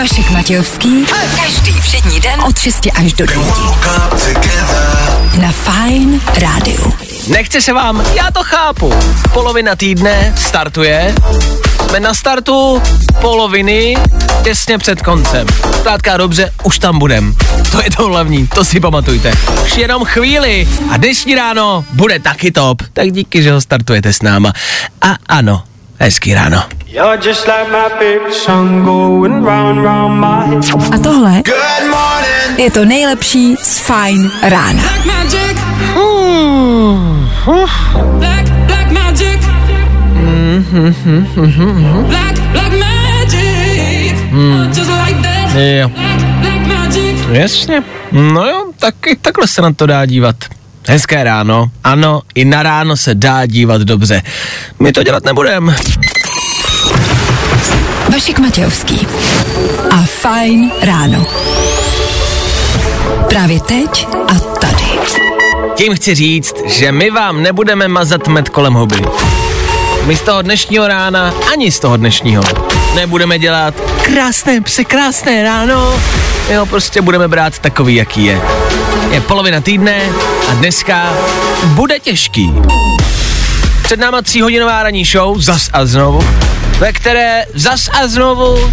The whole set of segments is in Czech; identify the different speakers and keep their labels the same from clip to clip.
Speaker 1: Vašek Matějovský. Každý všední den od 6 až do 9. Na Fajn rádiu.
Speaker 2: Nechce se vám? Já to chápu. Polovina týdne startuje. Jsme na startu poloviny těsně před koncem. Zkrátka dobře, už tam budem. To je to hlavní, to si pamatujte. Už jenom chvíli a dnešní ráno bude taky top. Tak díky, že ho startujete s náma. A ano, hezký ráno.
Speaker 1: A tohle je to nejlepší z Fajn rána.
Speaker 2: Jo. Jasně. No jo, taky takhle se na to dá dívat. Hezké ráno. Ano, i na ráno se dá dívat dobře. My to dělat nebudeme.
Speaker 1: Vašek Matějovský a Fajn ráno. Právě teď a tady.
Speaker 2: Tím chci říct, že my vám nebudeme mazat med kolem huby. My z toho dnešního rána, ani z toho dnešního, nebudeme dělat krásné, překrásné ráno. My ho prostě budeme brát takový, jaký je. Je polovina týdne a dneska bude těžký. Před náma tříhodinová ranní show, zas a znovu, ve které zas a znovu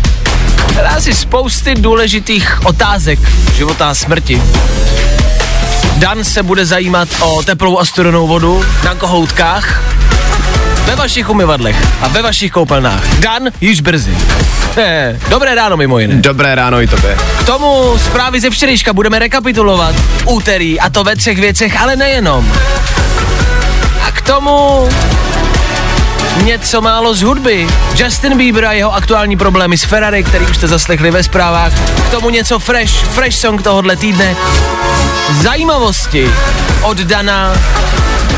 Speaker 2: dá si spousty důležitých otázek života a smrti. Dan se bude zajímat o teplou a studenou vodu na kohoutkách, ve vašich umyvadlech a ve vašich koupelnách. Dan již brzy. Dobré ráno mimo jiné.
Speaker 3: Dobré ráno i tobě.
Speaker 2: K tomu zprávy ze včerejška budeme rekapitulovat úterý a to ve třech věcech, ale nejenom. A k tomu něco málo z hudby. Justin Bieber a jeho aktuální problémy s Ferrari, který už jste zaslechli ve zprávách. K tomu něco fresh, fresh song tohohle týdne. Zajímavosti od Dana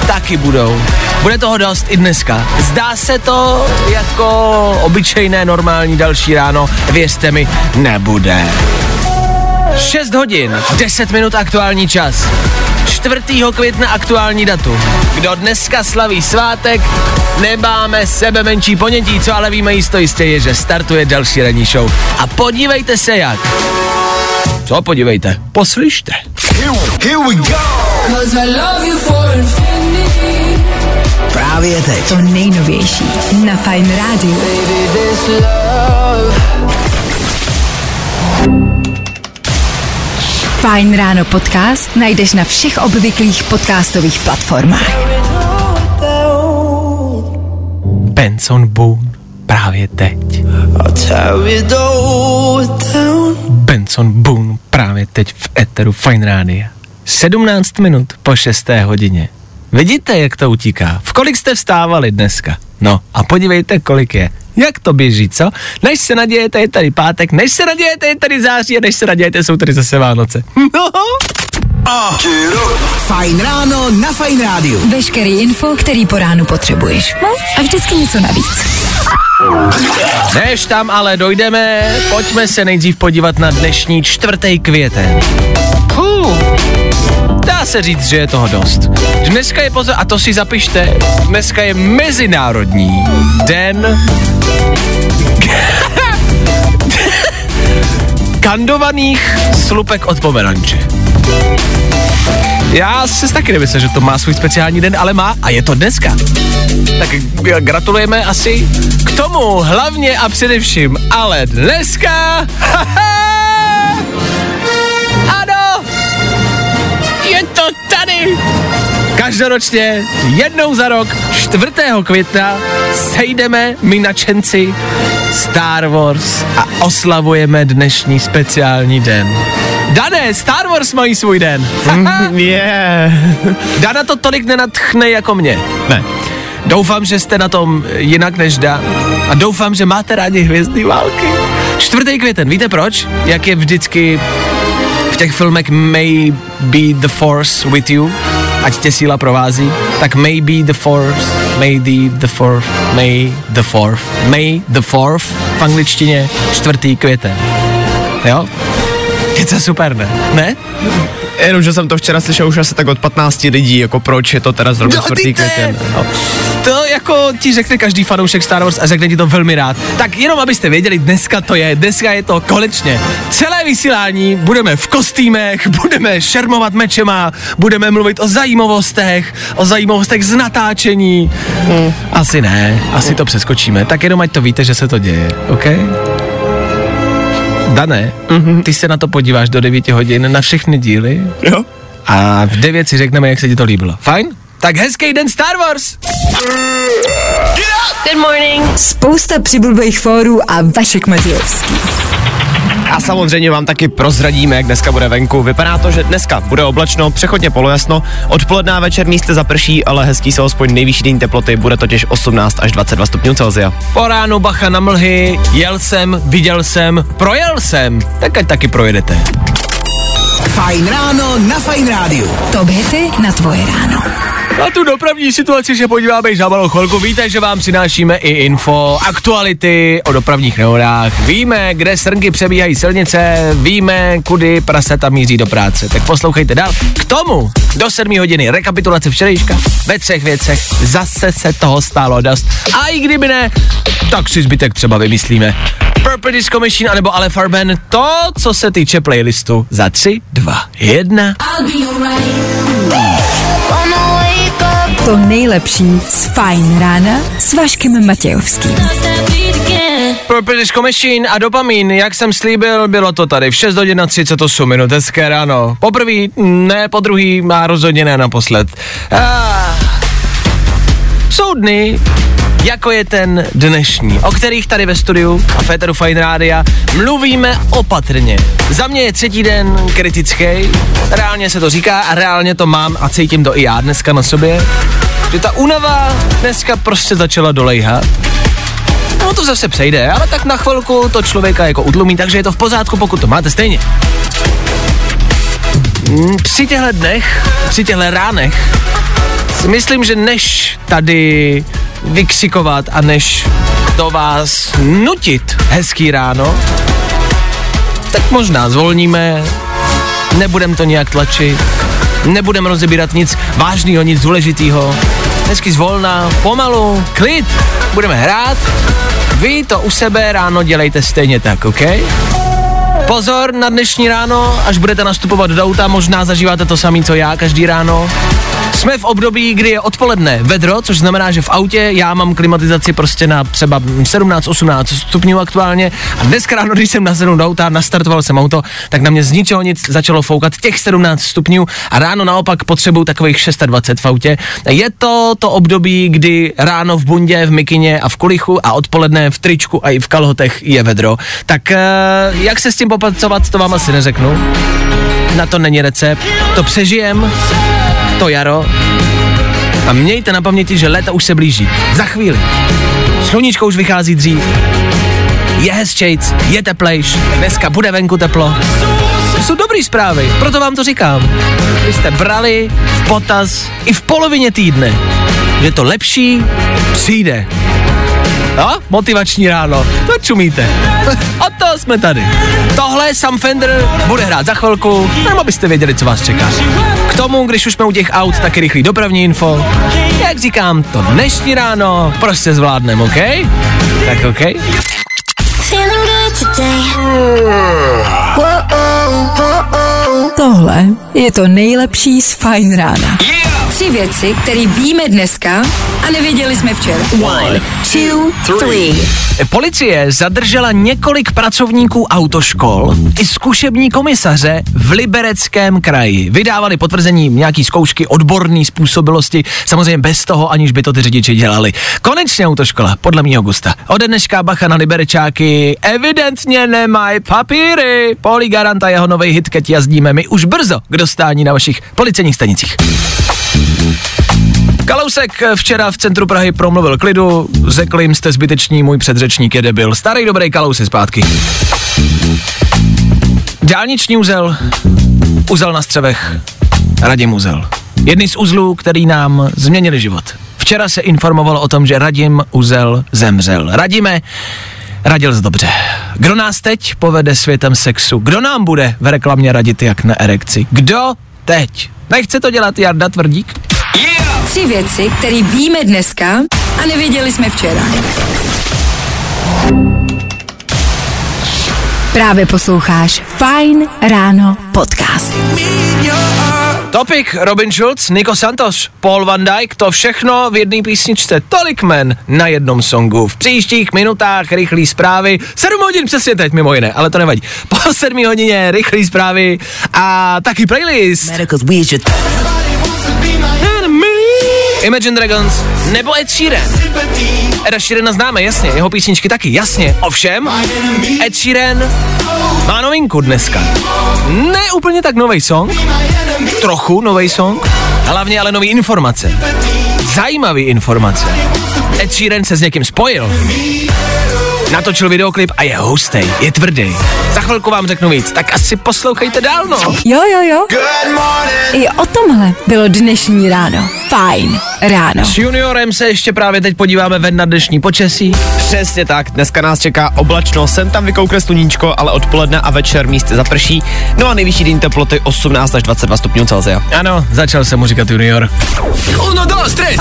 Speaker 2: taky budou. Bude toho dost i dneska. Zdá se to jako obyčejné normální další ráno. Věřte mi, nebude. 6 hodin, 10 minut aktuální čas. 4. května aktuální datum. Kdo dneska slaví svátek, nemáme sebe menší ponětí, co ale víme jisto jistě je, že startuje další ranní show. A podívejte se jak. Co podívejte? Poslyšte.
Speaker 4: Love you for infinity.
Speaker 2: Právě teď.
Speaker 1: To nejnovější na Fajn rádiu. Fajn ráno podcast najdeš na všech obvyklých podcastových platformách.
Speaker 2: Benson Boone. Právě teď. Benson Boone právě teď v Eteru Fine Rádia. 17 minut po 6. hodině. Vidíte, jak to utíká? V kolik jste vstávali dneska? No a podívejte, kolik je. Jak to běží, co? Než se nadějete, je tady pátek, než se nadějete, je tady září a než se nadějete, jsou tady zase Vánoce. No,
Speaker 5: Fajn ráno na Fajn rádiu.
Speaker 1: Veškerý info, který po ránu potřebuješ. No a vždycky něco navíc.
Speaker 2: Než tam ale dojdeme, pojďme se nejdřív podívat na dnešní čtvrtý květen. Dá se říct, že je toho dost. Dneska je pozor, a to si zapište, dneska je Mezinárodní den kandovaných slupek od pomeranče. Já si taky nemyslel, že to má svůj speciální den, ale má a je to dneska. Tak gratulujeme asi k tomu hlavně a především, ale dneska... ano! Tady! Každoročně, jednou za rok, 4. května, sejdeme my načenci Star Wars a oslavujeme dnešní speciální den. Dané, Star Wars mají svůj den.
Speaker 3: Je.
Speaker 2: Dana to tolik nenatchne jako mě.
Speaker 3: Ne.
Speaker 2: Doufám, že jste na tom jinak než Dan. A doufám, že máte rádi hvězdný války. Čtvrtý květen, víte proč? Jak je vždycky těch filmech May be the force with you? ať tě síla provází, tak maybe the force, may the, the fourth, may the fourth, may the fourth v angličtině čtvrtý květen. Jo? Je to super, ne? Ne?
Speaker 3: Jenom, že jsem to včera slyšel už asi tak od 15 lidí, jako proč je to teda zrovna
Speaker 2: No,
Speaker 3: čtvrtý květen. No.
Speaker 2: To jako ti řekne každý fanoušek Star Wars a řekne ti to velmi rád. Tak jenom abyste věděli, dneska to je, dneska je to konečně. Celé vysílání budeme v kostýmech, budeme šermovat mečema, budeme mluvit o zajímavostech, o zajímavostech z natáčení. Hmm. Asi ne, asi to přeskočíme. Tak jenom ať to víte, že se to děje, OK? Dané, mm-hmm. ty se na to podíváš do 9 hodin na všechny díly
Speaker 3: Jo?
Speaker 2: a v 9 si řekneme, jak se ti to líbilo. Fajn? Tak hezký den Star Wars!
Speaker 4: Good morning.
Speaker 1: Spousta přibulbých fórů a Vašek Matějovský.
Speaker 3: A samozřejmě vám taky prozradíme, jak dneska bude venku. Vypadá to, že dneska bude oblačno, přechodně polojasno, odpoledne a večer místy zaprší, ale hezký jsou aspoň nejvyšší denní teploty, bude totiž 18 až 22 stupňů Celsia.
Speaker 2: Po ránu bacha na mlhy, jel jsem, viděl jsem, projel jsem, tak ať taky projedete.
Speaker 5: Fajn ráno na Fajn rádiu.
Speaker 1: Top hity na tvoje ráno.
Speaker 2: Na tu dopravní situaci se podíváme za malou chvilku. Víte, že vám přinášíme i info, aktuality o dopravních nehodách. Víme, kde srnky přebíhají silnice, víme, kudy prasata míří do práce. Tak poslouchejte dál. K tomu do 7 hodiny rekapitulace včerejška ve třech věcech. Zase se toho stálo dost. A i kdyby ne, tak si zbytek třeba vymyslíme. Purple Disco Machine anebo Ale Farben, to, co se týče playlistu. Za 3, 2, 1.
Speaker 1: To nejlepší z Fajn rána s Vaškem Matějovským.
Speaker 2: Purple Machine a dopamin, jak jsem slíbil, bylo to tady v 6 hodin na 38 minut, hezké ráno. Poprvý, ne, po druhý, a rozhodně ne naposled. Ah. Jsou dny, jako je ten dnešní, o kterých tady ve studiu a Féteru Fine Rádia mluvíme opatrně. Za mě je třetí den kritický, reálně se to říká a reálně to mám a cítím to i já dneska na sobě, že ta únava dneska prostě začala dolejhat. No to zase přejde, ale tak na chvilku to člověka jako utlumí, takže je to v pořádku, pokud to máte stejně. Mm, Při těchto dnech, při těchto ránech, myslím, že než tady vykřikovat a než do vás nutit hezký ráno, tak možná zvolníme, nebudem to nějak tlačit, nebudem rozebírat nic vážného, nic důležitého. Hezky zvolna, pomalu, klid, budeme hrát. Vy to u sebe ráno dělejte stejně tak, OK? Pozor na dnešní ráno, až budete nastupovat do auta, možná zažíváte to samé, co já každý ráno. Jsme v období, kdy je odpoledne vedro, což znamená, že v autě já mám klimatizaci prostě na třeba 17-18 stupňů aktuálně a dneska ráno, když jsem nasedl do auta, nastartoval jsem auto, tak na mě z ničeho nic začalo foukat těch 17 stupňů a ráno naopak potřebuju takových 26 v autě. Je to to období, kdy ráno v bundě, v mikině a v kulichu a odpoledne v tričku a i v kalhotech je vedro. Tak eh, jak se s tím popasovat, to vám asi neřeknu. Na to není recept, to přežijem, to jaro. A mějte na paměti, že léta už se blíží. Za chvíli. Sluníčko už vychází dřív. Je hezčejc, je teplejš, dneska bude venku teplo. To jsou dobrý zprávy, proto vám to říkám. Vy jste brali v potaz i v polovině týdne, že to lepší přijde. No, motivační ráno, to čumíte. O to jsme tady. Tohle Sam Fender bude hrát za chvilku, jenom abyste věděli, co vás čeká. K tomu, když už jsme u těch aut, taky rychlý dopravní info. Jak říkám, to dnešní ráno prostě zvládneme, OK? Tak OK?
Speaker 1: Tohle je to nejlepší z Fajn rána. Tři věci, které víme dneska a nevěděli jsme včera. One, two, three.
Speaker 2: Policie zadržela několik pracovníků autoškol i zkušební komisaře v Libereckém kraji. Vydávali potvrzení nějaký zkoušky odborné způsobilosti, samozřejmě bez toho, aniž by to ty řidiči dělali. Konečně autoškola, podle mýho gusta. Ode dneška bacha na Liberečáky evidentně nemají papíry. Poli Garanta jeho nový hit, keď jazdíme my už brzo k dostání na vašich policejních stanicích. Kalousek včera v centru Prahy promluvil klidu, řekl jim jste zbyteční, můj předřečník je debil. Starý dobrý Kalousek zpátky. Dálniční uzel, uzel na střevech, Radim uzel. Jedny z uzlů, který nám změnili život. Včera se informovalo o tom, že Radim Uzel zemřel. Radíme, radil z dobře. Kdo nás teď povede světem sexu? Kdo nám bude v reklamě radit jak na erekci? Kdo teď? Nechce to dělat Jarda Tvrdík?
Speaker 1: Tři věci, které víme dneska a nevěděli jsme včera. Právě posloucháš Fine Ráno podcast.
Speaker 2: Topik, Robin Schulz, Nico Santos, Paul Van Dyke, to všechno v jedné písničce. Tolik men na jednom songu. V příštích minutách rychlý zprávy. 7 hodin přesně teď, mimo jiné, ale to nevadí. Po 7 hodině rychlý zprávy a taky playlist. Imagine Dragons nebo Ed Sheeran. Ed Sheerana známe, jasně, jeho písničky taky, jasně. Ovšem, Ed Sheeran má novinku dneska. Ne úplně tak nový song, trochu nový song, hlavně ale nový informace. Zajímavý informace. Ed Sheeran se s někým spojil. Natočil videoklip a je hustej, je tvrdý. Za chvilku vám řeknu víc, tak asi poslouchejte dál, no.
Speaker 1: Jo, jo, jo. I o tomhle bylo dnešní ráno. Fajn ráno.
Speaker 2: S juniorem se ještě právě teď podíváme ven na dnešní počasí.
Speaker 3: Přesně tak, dneska nás čeká oblačno, sem tam vykoukne sluníčko, ale odpoledne a večer místy zaprší. No a nejvyšší den teploty 18 až 22 stupňů Celsia.
Speaker 2: Ano, začal jsem mu říkat junior. Uno, dos, tres.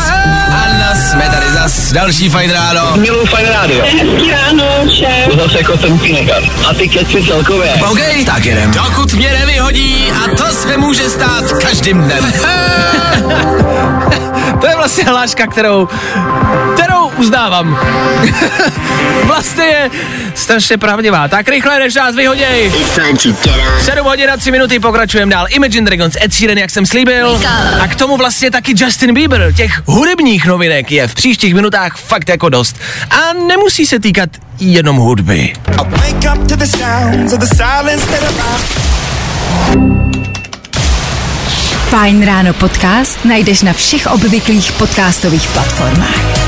Speaker 2: Anna, jsme tady zas, další fajn ráno.
Speaker 6: Miluji fajn rádio.
Speaker 7: Hezký ráno, šéf.
Speaker 6: Zase jako jsem Píneka. A ty keci celkově.
Speaker 2: OK, tak jedem. Dokud mě nevyhodí a to se může stát každým dnem. to je vlastně hláška, kterou, kterou uznávám. vlastně je strašně pravdivá. Tak rychle, než nás vyhoděj. 7 hodin a 3 minuty, pokračujeme dál. Imagine Dragons, Ed Sheeran, jak jsem slíbil. A k tomu vlastně taky Justin Bieber. Těch hudebních novinek je v příštích minutách fakt jako dost. A nemusí se týkat jenom hudby.
Speaker 1: Fajn ráno podcast najdeš na všech obvyklých podcastových platformách.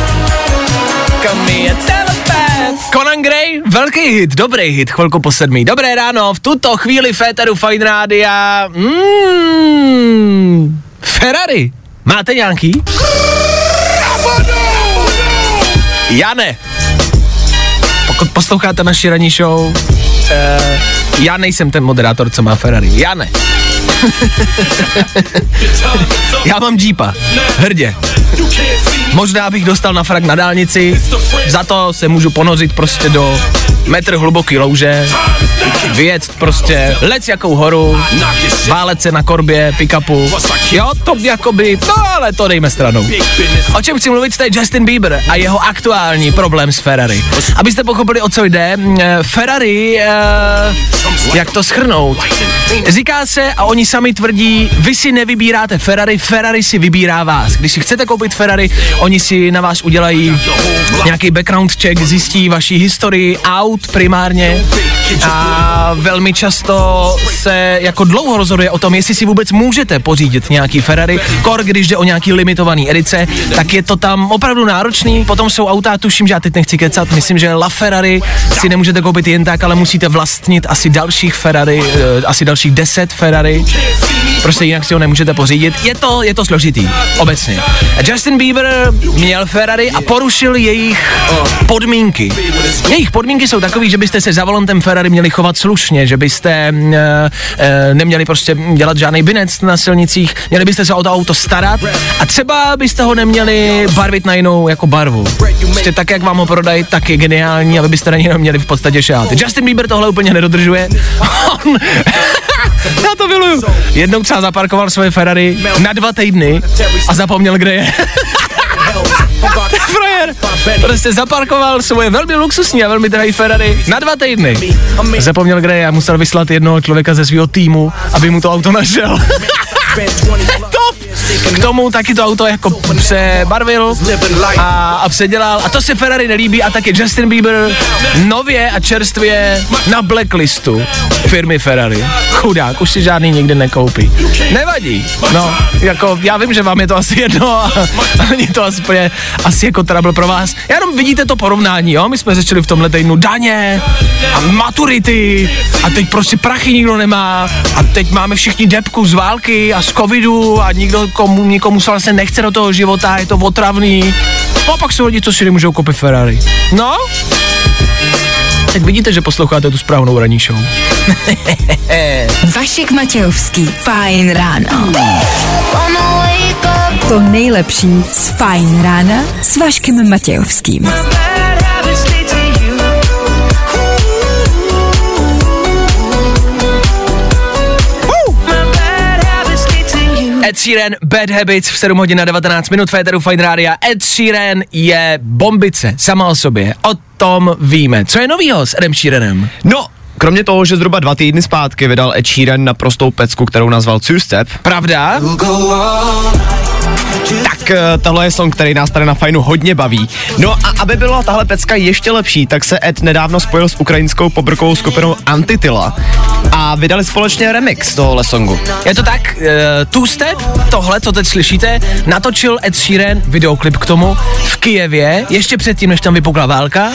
Speaker 2: Conan Gray, velký hit, dobrý hit, chvilku po sedmí. Dobré ráno, v tuto chvíli Féteru Fine Rádia. Mm, Ferrari, máte nějaký? Já ne. Pokud posloucháte naši ranní show, eh, já nejsem ten moderátor, co má Ferrari. Já ne. já mám Jeepa, hrdě. Možná bych dostal na frak na dálnici, za to se můžu ponořit prostě do metr hluboký louže, vyjet prostě lec jakou horu, válet se na korbě, pick-upu, jo, to jakoby, no ale to dejme stranou. O čem chci mluvit, to je Justin Bieber a jeho aktuální problém s Ferrari. Abyste pochopili, o co jde, eh, Ferrari, eh, jak to schrnout, říká se a oni sami tvrdí, vy si nevybíráte Ferrari, Ferrari si vybírá vás. Když si chcete koupit Ferrari, oni si na vás udělají nějaký background check, zjistí vaši historii aut primárně a velmi často se jako dlouho rozhoduje o tom, jestli si vůbec můžete pořídit nějaký Ferrari, kor když jde o nějaký limitovaný edice, tak je to tam opravdu náročný, potom jsou auta, tuším, že já teď nechci kecat, myslím, že La Ferrari si nemůžete koupit jen tak, ale musíte vlastnit asi dalších Ferrari, eh, asi dalších 10 Ferrari, prostě jinak si ho nemůžete pořídit. Je to, je to složitý, obecně. Justin Bieber měl Ferrari a porušil jejich podmínky. Jejich podmínky jsou takové, že byste se za volantem Ferrari měli chovat slušně, že byste e, neměli prostě dělat žádný binec na silnicích, měli byste se o to auto starat a třeba byste ho neměli barvit na jinou jako barvu. Prostě tak, jak vám ho prodají, tak je geniální, aby byste na něj měli v podstatě šát. Justin Bieber tohle úplně nedodržuje. Já to miluju. Jednou třeba zaparkoval svoje Ferrari na dva týdny a zapomněl, kde je. Frajer prostě zaparkoval svoje velmi luxusní a velmi drahý Ferrari na dva týdny. Zapomněl, kde je a musel vyslat jednoho člověka ze svého týmu, aby mu to auto našel. K tomu taky to auto jako přebarvil a, a předělal. A to se Ferrari nelíbí a taky Justin Bieber nově a čerstvě na blacklistu firmy Ferrari. Chudák, už si žádný nikdy nekoupí. Nevadí. No, jako já vím, že vám je to asi jedno a, a není to úplně, asi jako trouble pro vás. Já jenom vidíte to porovnání, jo? My jsme řešili v tomhle týdnu daně a maturity a teď prostě prachy nikdo nemá a teď máme všichni depku z války a z covidu a nikdo komu nikomu, se vlastně nechce do toho života, je to otravný. No a pak jsou lidi, co si nemůžou koupit Ferrari. No, tak vidíte, že posloucháte tu správnou ranní show.
Speaker 1: Vašek Matějovský. Fajn ráno. To nejlepší z Fajn rána s Vaškem Matějovským.
Speaker 2: Ed Sheeran, Bad Habits v 7 hodin na 19 minut Féteru Fine Rádia. Ed Sheeran je bombice sama o sobě. O tom víme. Co je novýho s Edem Sheeranem?
Speaker 3: No, kromě toho, že zhruba dva týdny zpátky vydal Ed Sheeran na prostou pecku, kterou nazval Two Step,
Speaker 2: Pravda?
Speaker 3: tak eh, tohle je song, který nás tady na fajnu hodně baví. No a aby byla tahle pecka ještě lepší, tak se Ed nedávno spojil s ukrajinskou pobrkovou skupinou Antitila a vydali společně remix tohohle songu.
Speaker 2: Je to tak, uh, Two Step, tohle, co teď slyšíte, natočil Ed Sheeran videoklip k tomu v Kijevě, ještě předtím, než tam vypukla válka.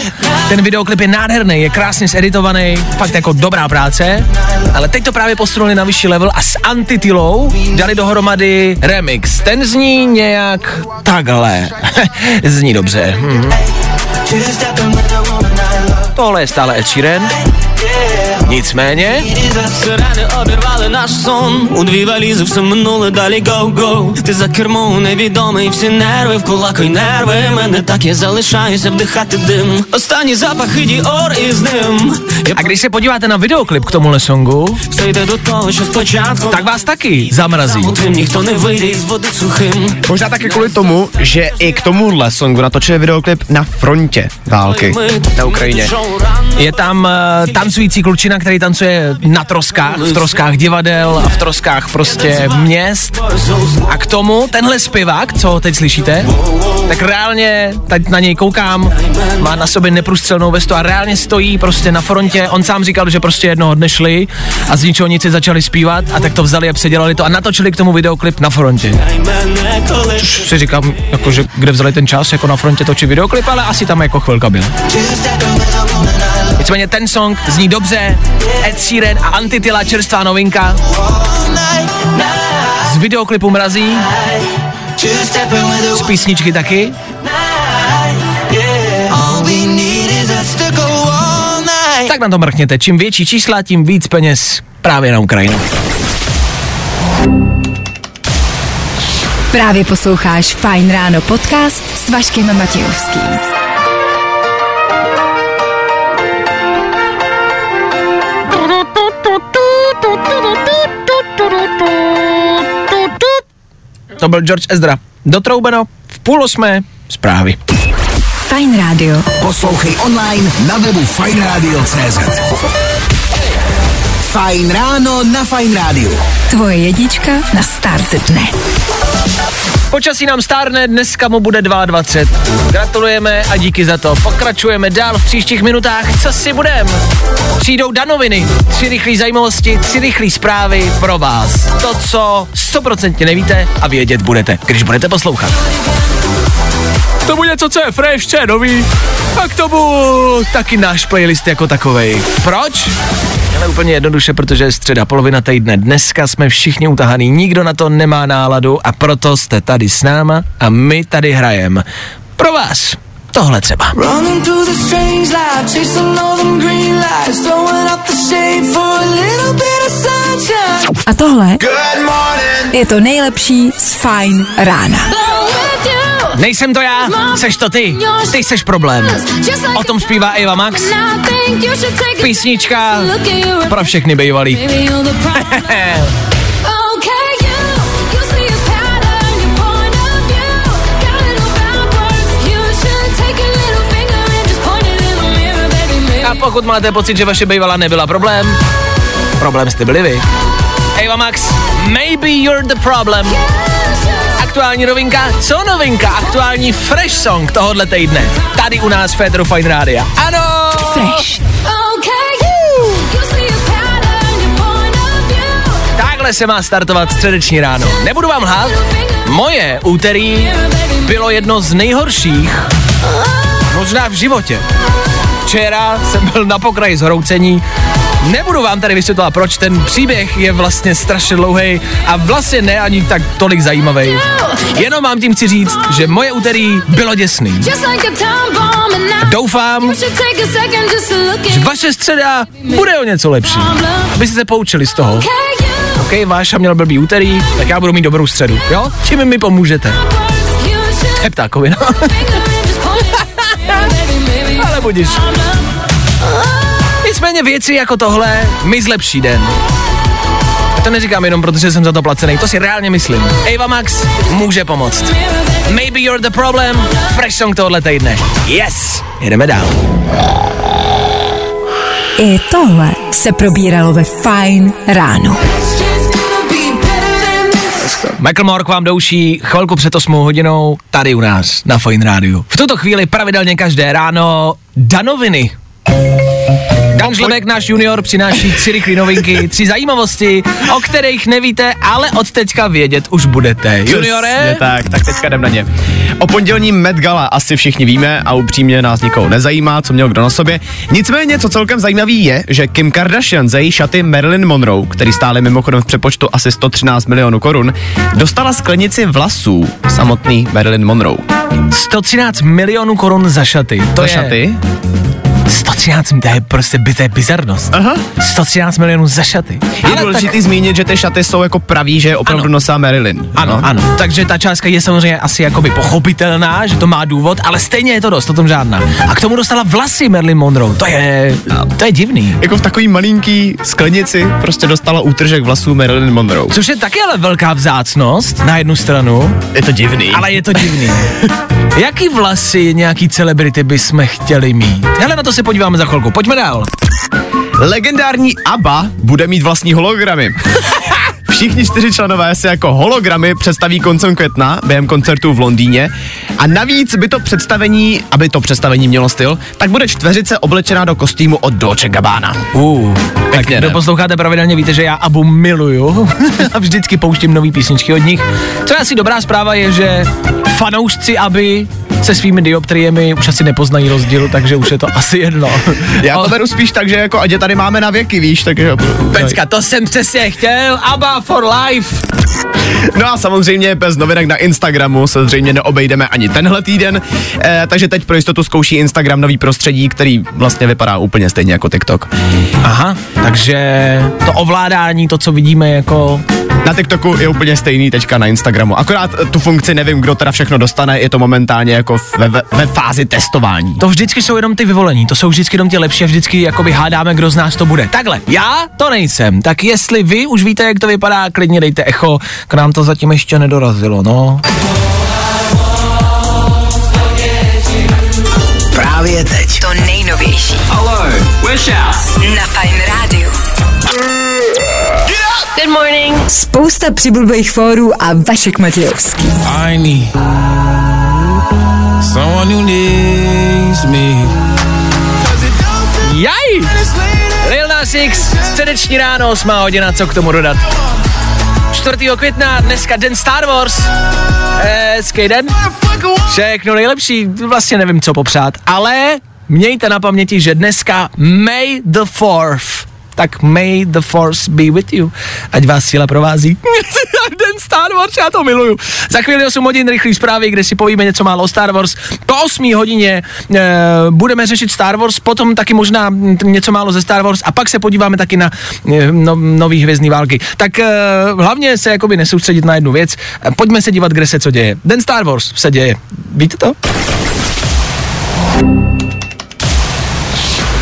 Speaker 2: Ten videoklip je nádherný, je krásně zeditovaný, fakt jako dobrá práce, ale teď to právě posunuli na vyšší level a s Antitilou dali dohromady remix. Ten zní nějak takhle. zní dobře. Hm. Tohle je stále Ed Sheeran. Nicméně,
Speaker 8: Рани обірвали наш сон У дві валізи все минуле далі гоу-гоу Ти за кермом невідомий всі нерви Вкулакуй нерви Мене так я залишаюся вдихати дим Останні запахи діор із ним Я
Speaker 2: a když se podíváte na videoklip k tomuhle songu,
Speaker 8: все йде до того, що спочатку
Speaker 2: tak vás taky zamrazí.
Speaker 8: Тим ніхто не вийде із води сухим
Speaker 3: Možná taky kvůli tomu, že i k tomuhle songu natočili videoklip na frontě války na Ukrajině.
Speaker 2: Je tam uh, tancující klučina, který tancuje na troskách, v troskách divadel a v troskách prostě měst. A k tomu tenhle zpěvák, co teď slyšíte, tak reálně, teď na něj koukám, má na sobě neprůstřelnou vestu a reálně stojí prostě na frontě. On sám říkal, že prostě jednoho dne šli a z ničeho nic začali zpívat a tak to vzali a předělali to a natočili k tomu videoklip na frontě. Což si říkám, jako, že kde vzali ten čas, jako na frontě točit videoklip, ale asi tam jako chvilka byla. Nicméně ten song zní dobře, Ed Sheeran a Antitila čerstvá novinka. Z videoklipu mrazí, z písničky taky. Tak na to mrkněte, čím větší čísla, tím víc peněz právě na Ukrajinu.
Speaker 1: Právě posloucháš Fajn ráno podcast s Vaškem Matějovským.
Speaker 2: To byl George Ezra. Dotroubeno v půl osmé zprávy.
Speaker 1: Fajn rádio.
Speaker 5: Poslouchej online na webu fajnradio.cz Fajn ráno na Fajn rádiu.
Speaker 1: Tvoje jedička na start dne.
Speaker 2: Počasí nám stárne, dneska mu bude 22. Gratulujeme a díky za to. Pokračujeme dál v příštích minutách. Co si budem? Přijdou danoviny, tři rychlé zajímavosti, tři rychlé zprávy pro vás. To, co stoprocentně nevíte a vědět budete, když budete poslouchat. To bude něco, co je fresh, co je nový. A k tomu taky náš playlist jako takovej. Proč? Ale úplně jednoduše, protože je středa, polovina týdne. Dneska jsme všichni utahaný, nikdo na to nemá náladu a proto jste tady s náma a my tady hrajem. Pro vás tohle třeba.
Speaker 8: A
Speaker 1: tohle je to nejlepší z Fajn rána.
Speaker 2: Nejsem to já, seš to ty, ty seš problém. O tom zpívá Eva Max, písnička pro všechny bývalý. A pokud máte pocit, že vaše bývalá nebyla problém, problém jste byli vy. Eva Max, maybe you're the problem. Aktuální novinka, co novinka? Aktuální fresh song tohohle týdne. Tady u nás v Féteru Fine Rádia. Ano!
Speaker 1: Fresh.
Speaker 2: Takhle se má startovat středeční ráno. Nebudu vám lhát, moje úterý bylo jedno z nejhorších možná v životě. Včera jsem byl na pokraji zhroucení. Nebudu vám tady vysvětlovat, proč ten příběh je vlastně strašně dlouhý a vlastně ne ani tak tolik zajímavý. Jenom vám tím chci říct, že moje úterý bylo děsný. Doufám, že vaše středa bude o něco lepší. Aby se poučili z toho. OK, váš měl blbý úterý, tak já budu mít dobrou středu, jo? Tím mi pomůžete. Je ptákovina. Ale budíš. Nicméně věci jako tohle mi zlepší den. A to neříkám jenom protože jsem za to placený, to si reálně myslím. Ava Max může pomoct. Maybe you're the problem, fresh song tohle týdne. Yes, jedeme dál.
Speaker 1: I tohle se probíralo ve Fine ráno.
Speaker 2: Michael Moore k vám douší chvilku před 8 hodinou tady u nás na Fine Rádiu. V tuto chvíli pravidelně každé ráno danoviny. Dan Žlebek, náš junior, přináší tři rychlé novinky, tři zajímavosti, o kterých nevíte, ale od teďka vědět už budete. Juniore?
Speaker 3: Tak, tak teďka jdem na ně. O pondělním Met Gala asi všichni víme a upřímně nás nikoho nezajímá, co měl kdo na sobě. Nicméně, co celkem zajímavý je, že Kim Kardashian za její šaty Marilyn Monroe, který stály mimochodem v přepočtu asi 113 milionů korun, dostala sklenici vlasů samotný Marilyn Monroe.
Speaker 2: 113 milionů korun za šaty. To
Speaker 3: To
Speaker 2: je
Speaker 3: šaty?
Speaker 2: 113, to je prostě by, to je bizarnost.
Speaker 3: Aha.
Speaker 2: 113 milionů za šaty.
Speaker 3: Je důležité zmínit, že ty šaty jsou jako praví, že je opravdu
Speaker 2: Ano.
Speaker 3: nosá Marilyn.
Speaker 2: Ano,
Speaker 3: no.
Speaker 2: ano. Takže ta částka je samozřejmě asi jakoby pochopitelná, že to má důvod, ale stejně je to dost, o tom žádná. A k tomu dostala vlasy Marilyn Monroe. To je, to je divný.
Speaker 3: Jako v takový malinký sklenici prostě dostala útržek vlasů Marilyn Monroe.
Speaker 2: Což je taky ale velká vzácnost na jednu stranu,
Speaker 3: Je to divný.
Speaker 2: ale je to divný. Jaký vlasy nějaký celebrity bychom chtěli mít? Hele, na to se podíváme za chvilku. Pojďme dál.
Speaker 3: Legendární ABBA bude mít vlastní hologramy. Všichni čtyři členové se jako hologramy představí koncem května během koncertu v Londýně a navíc by to představení, aby to představení mělo styl, tak bude čtveřice oblečená do kostýmu od Dolce Gabbana.
Speaker 2: Uh, tak kdo posloucháte pravidelně, víte, že já Abu miluju a vždycky pouštím nový písničky od nich. Co je asi dobrá zpráva je, že fanoušci Aby se svými dioptriemi už asi nepoznají rozdíl, takže už je to asi jedno.
Speaker 3: Já to beru spíš tak, že jako ať je tady máme na věky, víš, takže...
Speaker 2: Pecka, to jsem přesně chtěl, Abba for life.
Speaker 3: No a samozřejmě bez novinek na Instagramu se zřejmě neobejdeme ani tenhle týden, eh, takže teď pro jistotu zkouší Instagram nový prostředí, který vlastně vypadá úplně stejně jako TikTok.
Speaker 2: Aha, takže to ovládání, to, co vidíme jako...
Speaker 3: Na TikToku je úplně stejný teďka na Instagramu. Akorát eh, tu funkci nevím, kdo teda všechno dostane, je to momentálně jako ve, ve, ve fázi testování.
Speaker 2: To vždycky jsou jenom ty vyvolení, to jsou vždycky jenom ti lepší a vždycky jakoby hádáme, kdo z nás to bude. Takhle, já to nejsem, tak jestli vy už víte, jak to vypadá, klidně dejte echo, k nám to zatím ještě nedorazilo, no.
Speaker 5: Právě teď.
Speaker 1: To nejnovější
Speaker 8: Hello, we're
Speaker 1: na Fine rádiu.
Speaker 7: Good morning.
Speaker 1: Spousta přibulbých fórů a Vašek Matějovský.
Speaker 9: I need someone who needs me.
Speaker 2: Jaj! Lil Nas X, středeční ráno, 8 hodina, co k tomu dodat? 4. května, dneska den Star Wars. Hezký den. Všechno nejlepší, vlastně nevím, co popřát, ale mějte na paměti, že dneska May the 4th tak may the force be with you. Ať vás síla provází. Den Star Wars, já to miluju. Za chvíli 8 hodin rychlý zprávy, kde si povíme něco málo o Star Wars. Po 8 hodině e, budeme řešit Star Wars, potom taky možná něco málo ze Star Wars a pak se podíváme taky na e, no, nový hvězdný války. Tak e, hlavně se jakoby nesoustředit na jednu věc. E, pojďme se dívat, kde se co děje. Den Star Wars se děje. Víte to?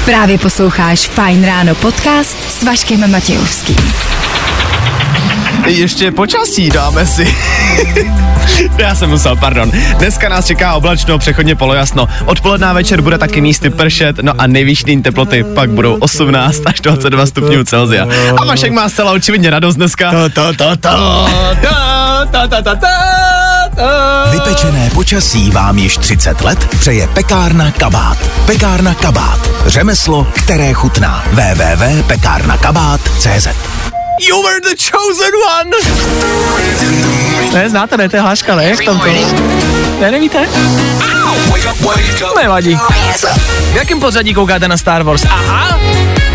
Speaker 1: Právě posloucháš Fine ráno podcast s Vaškem Matějovským.
Speaker 3: Ještě počasí dáme si. Já jsem musel, pardon. Dneska nás čeká oblačno, přechodně polojasno. Odpoledná večer bude taky místy pršet, no a nejvyšší teploty pak budou 18 až 22 stupňů Celsia. A Vašek má zcela očividně radost dneska.
Speaker 2: To, to, to, to.
Speaker 5: Vypečené počasí vám již 30 let přeje pekárna Kabát. Pekárna Kabát. Řemeslo, které chutná. www.pekárnakabát.cz
Speaker 2: You were the chosen one! Ne, znáte, ne, to je hláška, ne? V tomto. Ne, nevíte? Nevadí. V jakém pořadí koukáte na Star Wars? Aha,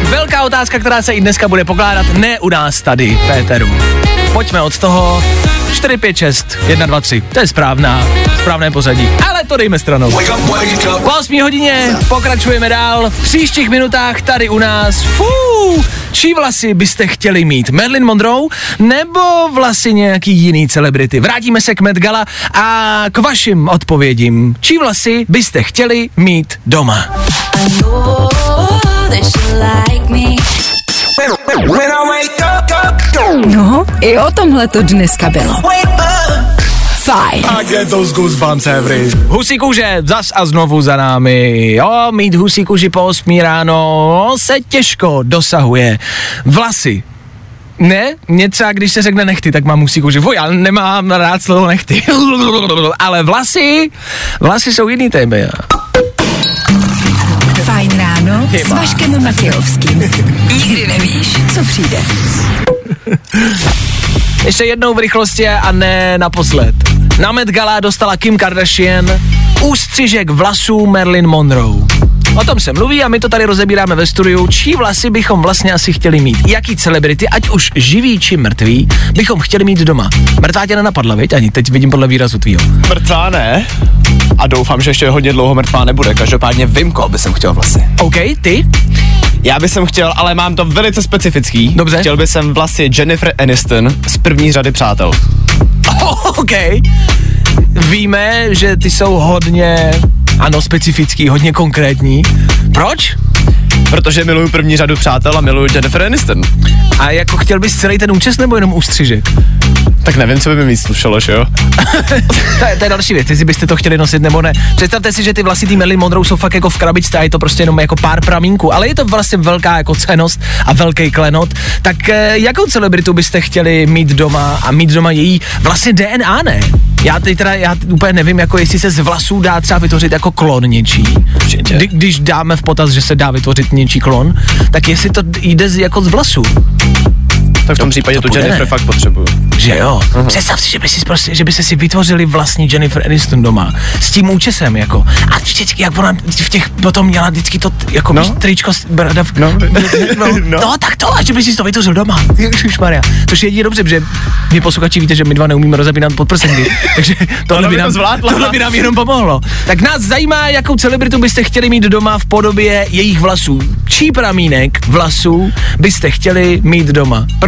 Speaker 2: velká otázka, která se i dneska bude pokládat, ne u nás tady, Péteru. Pojďme od toho 4, 5, 6, 1, 2, 3. To je správná, správné pořadí. Ale to dejme stranou. Po 8 hodině pokračujeme dál. V příštích minutách tady u nás. Fú, čí vlasy byste chtěli mít? Marilyn Monroe nebo vlasy nějaký jiný celebrity? Vrátíme se k Met Gala a k vašim odpovědím. Čí vlasy byste chtěli mít doma?
Speaker 1: No, i o tomhle to dneska bylo. Fajn.
Speaker 2: Husí kůže, zas a znovu za námi. Jo, mít husí kůži po 8 ráno se těžko dosahuje. Vlasy. Ne, mě třeba, když se řekne nechty, tak mám husí kůži. Voj, já nemám rád slovo nechty. Ale vlasy, vlasy jsou jiný téma.
Speaker 1: Fajn ráno s Vaškem Matějovským. Nikdy nevíš, co přijde.
Speaker 2: Ještě jednou v rychlosti a ne naposled. Na Met Gala dostala Kim Kardashian ústřižek vlasů Marilyn Monroe. O tom se mluví a my to tady rozebíráme ve studiu, čí vlasy bychom vlastně asi chtěli mít. Jaký celebrity, ať už živí či mrtví, bychom chtěli mít doma. Mrtvá tě nenapadla, viď? Ani teď vidím podle výrazu tvýho.
Speaker 3: Mrtvá ne. A doufám, že ještě hodně dlouho mrtvá nebude. Každopádně vím, koho by jsem chtěl vlasy.
Speaker 2: OK, ty?
Speaker 3: Já bych chtěl, ale mám to velice specifický.
Speaker 2: Dobře.
Speaker 3: Chtěl bych jsem vlasy Jennifer Aniston z první řady přátel.
Speaker 2: Oh, OK. Víme, že ty jsou hodně, ano, specifický, hodně konkrétní. Proč?
Speaker 3: Protože miluju první řadu přátel a miluju Jennifer Aniston.
Speaker 2: A jako chtěl bys celý ten účes nebo jenom ústřižek?
Speaker 3: Tak nevím, co by mi víc slušelo, že jo?
Speaker 2: to, je, to je další věc, jestli byste to chtěli nosit nebo ne. Představte si, že ty vlasy tý Marilyn Monroe jsou fakt jako v krabičce a je to prostě jenom jako pár pramínků, ale je to vlastně velká jako cenost a velký klenot. Tak eh, jakou celebritu byste chtěli mít doma a mít doma její vlastně DNA, ne? Já teď teda, já úplně nevím, jako jestli se z vlasů dá třeba vytvořit jako klon něčí. Kdy, když dáme v potaz, že se dá vytvořit něčí klon, tak jestli to jde z, jako z vlasů.
Speaker 3: Tak v tom případě
Speaker 2: to
Speaker 3: tu Jennifer
Speaker 2: ne?
Speaker 3: fakt potřebuju.
Speaker 2: Že jo. Uh-huh. Představ si, že by si prostě, že by se si vytvořili vlastní Jennifer Aniston doma. S tím účesem, jako. A vždycky, jak ona v těch potom měla vždycky to, jako no. tričko, s- brada,
Speaker 3: No.
Speaker 2: no,
Speaker 3: No.
Speaker 2: no. tak to, a že by si to vytvořil doma. Maria. Což je jedině dobře, že my posluchači víte, že my dva neumíme rozepínat podprsenky. takže tohle
Speaker 3: by to
Speaker 2: nám,
Speaker 3: zvládla.
Speaker 2: tohle by nám jenom pomohlo. Tak nás zajímá, jakou celebritu byste chtěli mít doma v podobě jejich vlasů. Čí pramínek vlasů byste chtěli mít doma?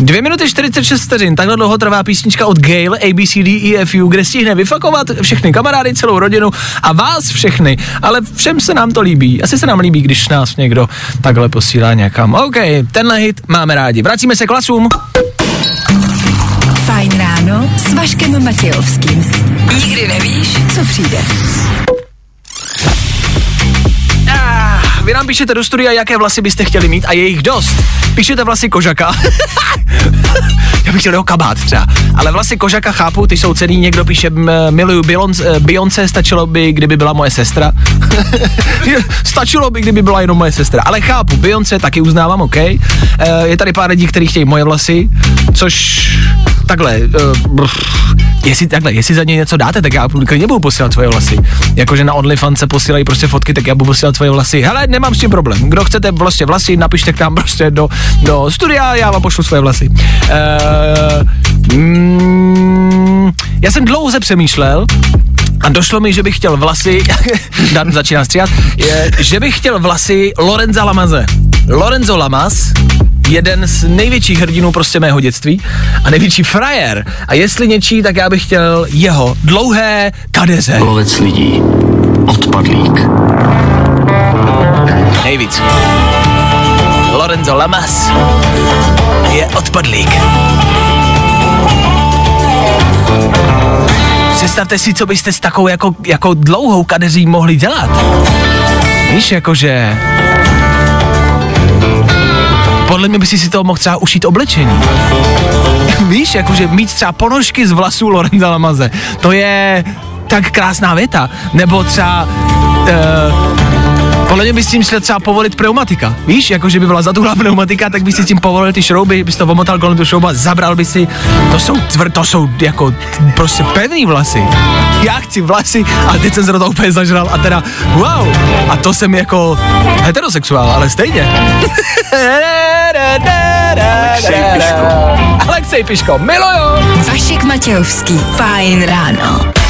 Speaker 2: Dvě minuty 46 vteřin, takhle dlouho trvá písnička od Gail, ABCD, EFU, kde stihne vyfakovat všechny kamarády, celou rodinu a vás všechny, ale všem se nám to líbí. Asi se nám líbí, když nás někdo takhle posílá někam. OK, tenhle hit máme rádi. Vracíme se k hlasům.
Speaker 1: Fajn ráno s Vaškem Matějovským. Nikdy nevíš, co přijde.
Speaker 2: Vy nám píšete do studia, jaké vlasy byste chtěli mít a je jich dost. Píšete vlasy kožaka. Já bych chtěl jeho kabát třeba. Ale vlasy kožaka chápu, ty jsou cený. Někdo píše, miluju Beyoncé, Beyoncé, stačilo by, kdyby byla moje sestra. stačilo by, kdyby byla jenom moje sestra. Ale chápu, Beyoncé taky uznávám, OK. Eh, Je tady pár lidí, kteří chtějí moje vlasy, což takhle, uh, jestli takhle, jestli za ně něco dáte, tak já klidně budu posílat svoje vlasy. Jakože na OnlyFans se posílají prostě fotky, tak já budu posílat svoje vlasy. Hele, nemám s tím problém. Kdo chcete vlastně vlasy, napište k nám prostě do, do studia, já vám pošlu svoje vlasy. Uh, mm, já jsem dlouze přemýšlel, a došlo mi, že bych chtěl vlasy, Dan začíná stříhat, je, že bych chtěl vlasy Lorenza Lamaze. Lorenzo Lamas, jeden z největších hrdinů prostě mého dětství a největší frajer. A jestli něčí, tak já bych chtěl jeho dlouhé kadeře.
Speaker 10: Lovec lidí. Odpadlík.
Speaker 2: Nejvíc. Lorenzo Lamas je odpadlík. Představte si, co byste s takovou jako, jako dlouhou kadeří mohli dělat. Víš, jakože... Podle mě by si si toho mohl třeba ušít oblečení. Víš, jakože mít třeba ponožky z vlasů Lorenza Lamaze. To je tak krásná věta. Nebo třeba... Uh, podle mě bys s tím šel třeba povolit pneumatika. Víš, jako že by byla zatuhlá pneumatika, tak bys si tím povolil ty šrouby, bys to omotal kolem tu šrouba, zabral by si. To jsou tvr, to jsou jako prostě pevný vlasy. Já chci vlasy a teď jsem toho úplně zažral a teda wow. A to jsem jako heterosexuál, ale stejně. Alexej Piško. Alexej Piško, miluju.
Speaker 1: Vašek Matějovský, fajn ráno.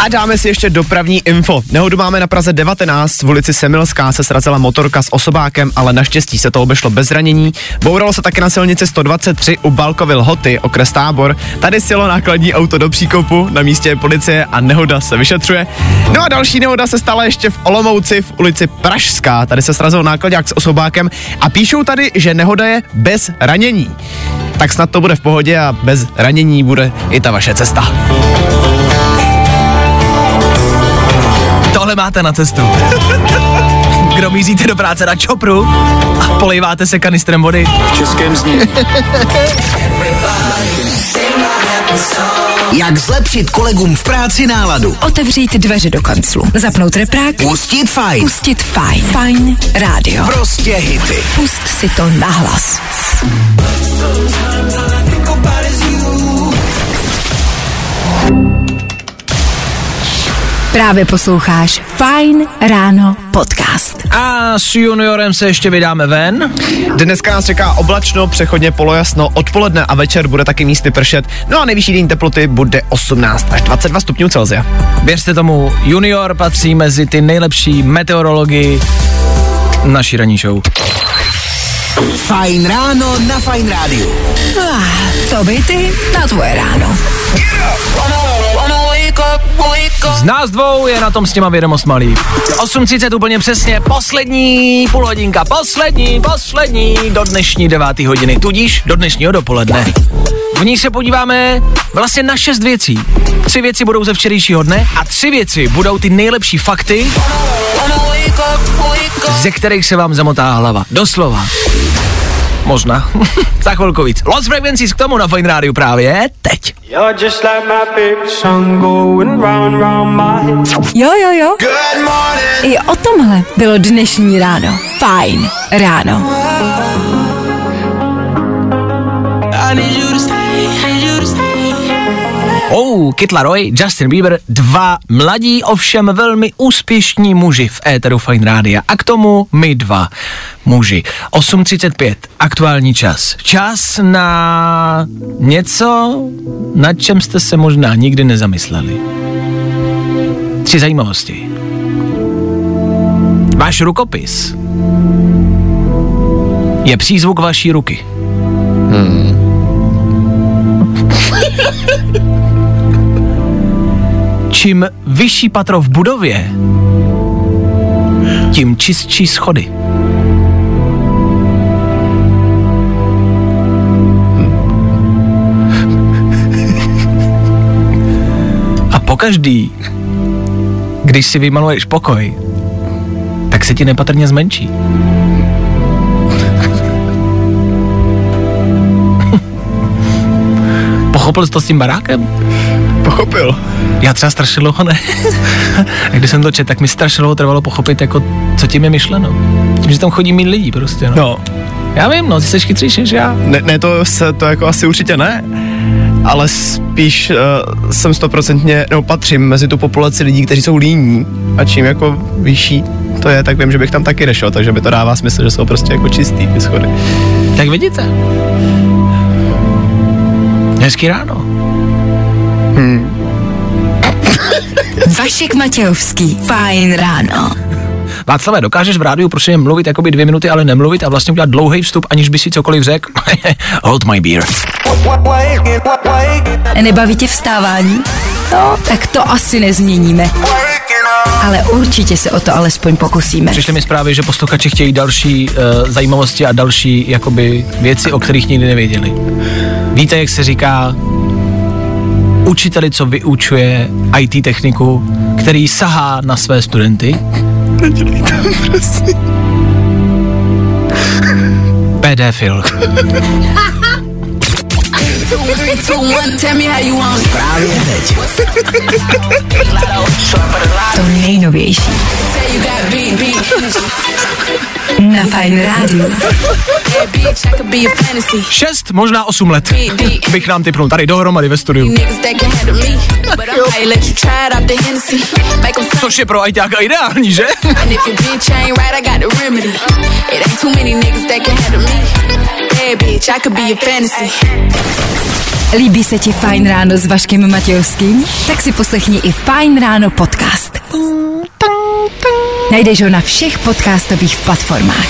Speaker 3: A dáme si ještě dopravní info. Nehodu máme na Praze 19, v ulici Semilská se srazila motorka s osobákem, ale naštěstí se to obešlo bez zranění. Bouralo se taky na silnici 123 u Balkovy Lhoty, okres Tábor. Tady sjelo nákladní auto do příkopu, na místě je policie a nehoda se vyšetřuje. No a další nehoda se stala ještě v Olomouci v ulici Pražská. Tady se srazil nákladák s osobákem a píšou tady, že nehoda je bez ranění. Tak snad to bude v pohodě a bez ranění bude i ta vaše cesta.
Speaker 2: Tohle máte na cestu. Kdo míříte do práce na čopru a polejváte se kanistrem vody.
Speaker 10: V českém zní.
Speaker 5: Jak zlepšit kolegům v práci náladu?
Speaker 1: Otevřít dveře do kanclu. Zapnout reprák.
Speaker 5: Pustit fajn.
Speaker 1: Pustit fajn. Fajn rádio.
Speaker 5: Prostě hity.
Speaker 1: Pust si to nahlas. Právě posloucháš Fine Ráno podcast.
Speaker 2: A s juniorem se ještě vydáme ven.
Speaker 3: Dneska nás čeká oblačno, přechodně polojasno, odpoledne a večer bude taky místy pršet. No a nejvyšší den teploty bude 18 až 22 stupňů Celsia.
Speaker 2: Věřte tomu, junior patří mezi ty nejlepší meteorology naší ranní show.
Speaker 5: Fajn ráno na Fajn rádiu.
Speaker 1: Ah, to by ty na tvoje ráno.
Speaker 2: Z nás dvou je na tom s těma vědomostma líp. 8.30 úplně přesně, poslední půl hodinka, poslední, poslední do dnešní devátý hodiny, tudíž do dnešního dopoledne. V ní se podíváme vlastně na šest věcí. Tři věci budou ze včerejšího dne a tři věci budou ty nejlepší fakty, ze kterých se vám zamotá hlava. Doslova. Možná. Za chvilku víc. Lost Frequencies k tomu na Fine Radio právě teď.
Speaker 11: You're just like my favorite song going round round my head.
Speaker 1: Jo, jo, jo. I o tomhle bylo dnešní ráno. Fajn ráno.
Speaker 2: Oh, Kid Laroi, Justin Bieber, dva mladí, ovšem velmi úspěšní muži v éteru Fine Rádia. A k tomu my dva muži. 8.35, aktuální čas. Čas na něco, nad čem jste se možná nikdy nezamysleli. Tři zajímavosti. Váš rukopis je přízvuk vaší ruky. Čím vyšší patro v budově, tím čistší schody. A pokaždý, když si vymaluješ pokoj, tak se ti nepatrně zmenší. Pochopil jsi to s tím barákem?
Speaker 3: Pochopil.
Speaker 2: Já třeba strašně dlouho ne. A když jsem to četl, tak mi strašně dlouho trvalo pochopit, jako, co tím je myšleno. Tím, že tam chodí mít lidí prostě, no.
Speaker 3: No,
Speaker 2: Já vím, no, ty jsi chytřejší než já.
Speaker 3: ne, ne to, se, to jako asi určitě ne, ale spíš uh, jsem stoprocentně, nebo patřím mezi tu populaci lidí, kteří jsou líní a čím jako vyšší to je, tak vím, že bych tam taky nešel, takže by to dává smysl, že jsou prostě jako čistý ty schody.
Speaker 2: Tak vidíte. Hezký ráno.
Speaker 1: Vašek Matějovský, fajn ráno.
Speaker 2: Václave, dokážeš v rádiu prostě mluvit jakoby dvě minuty, ale nemluvit a vlastně udělat dlouhý vstup, aniž by si cokoliv řekl? Hold my beer.
Speaker 1: Nebaví tě vstávání? No, tak to asi nezměníme. Ale určitě se o to alespoň pokusíme.
Speaker 2: Přišly mi zprávy, že posluchači chtějí další uh, zajímavosti a další jakoby věci, o kterých nikdy nevěděli. Víte, jak se říká učiteli, co vyučuje IT techniku, který sahá na své studenty
Speaker 3: Nedělej to, prosím.
Speaker 2: Pedofil.
Speaker 5: Právě teď.
Speaker 1: To nejnovější. Na Fine Radio.
Speaker 2: 6, možná 8 let. Bych nám typnul tady dohromady ve studiu. Což je pro ajťáka ideální, že?
Speaker 1: Líbí se ti Fajn ráno s Vaškem Matějovským? Tak si poslechni i Fajn ráno podcast. Najdeš ho na všech podcastových platformách.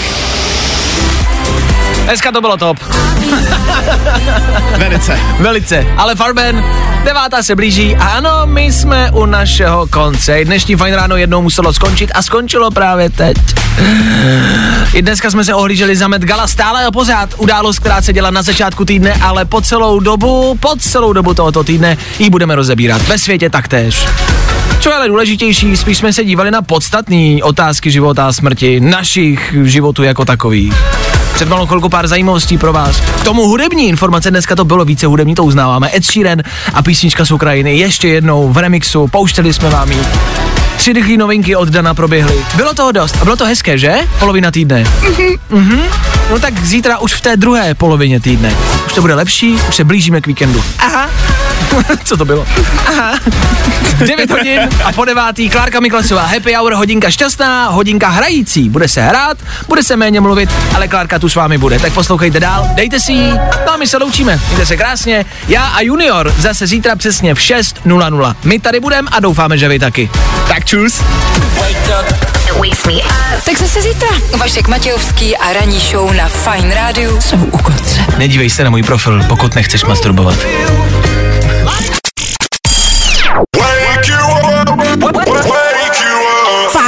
Speaker 2: Dneska to bylo top.
Speaker 3: Velice.
Speaker 2: Velice. Ale Farben, devátá se blíží a ano, my jsme u našeho konce. Dnešní fajn ráno jednou muselo skončit a skončilo právě teď. I dneska jsme se ohlíželi za Met Gala stále a pořád událost, která se dělá na začátku týdne, ale po celou dobu, po celou dobu tohoto týdne ji budeme rozebírat. Ve světě taktéž. Co ale důležitější, spíš jsme se dívali na podstatné otázky života a smrti, našich životů jako takových. Před malou chvilku pár zajímavostí pro vás. K tomu hudební informace, dneska to bylo více hudební, to uznáváme. Ed Sheeran a písnička z Ukrajiny ještě jednou v remixu, pouštěli jsme vám ji. Tři rychlé novinky od Dana proběhly. Bylo toho dost a bylo to hezké, že? Polovina týdne. Mhm. Mhm. No tak zítra už v té druhé polovině týdne. Už to bude lepší, už se blížíme k víkendu. Aha. Co to bylo? Aha. 9 hodin a po devátý Klárka Miklasová Happy Hour, hodinka šťastná, hodinka hrající. Bude se hrát, bude se méně mluvit, ale Klárka tu s vámi bude. Tak poslouchejte dál, dejte si ji, no a my se loučíme. Mějte se krásně. Já a Junior zase zítra přesně v 6.00. My tady budeme a doufáme, že vy taky. Tak čus.
Speaker 1: Tak zase zítra. Vašek Matějovský a ranní show na Fine Radio jsou u konce.
Speaker 2: Nedívej se na můj profil, pokud nechceš masturbovat.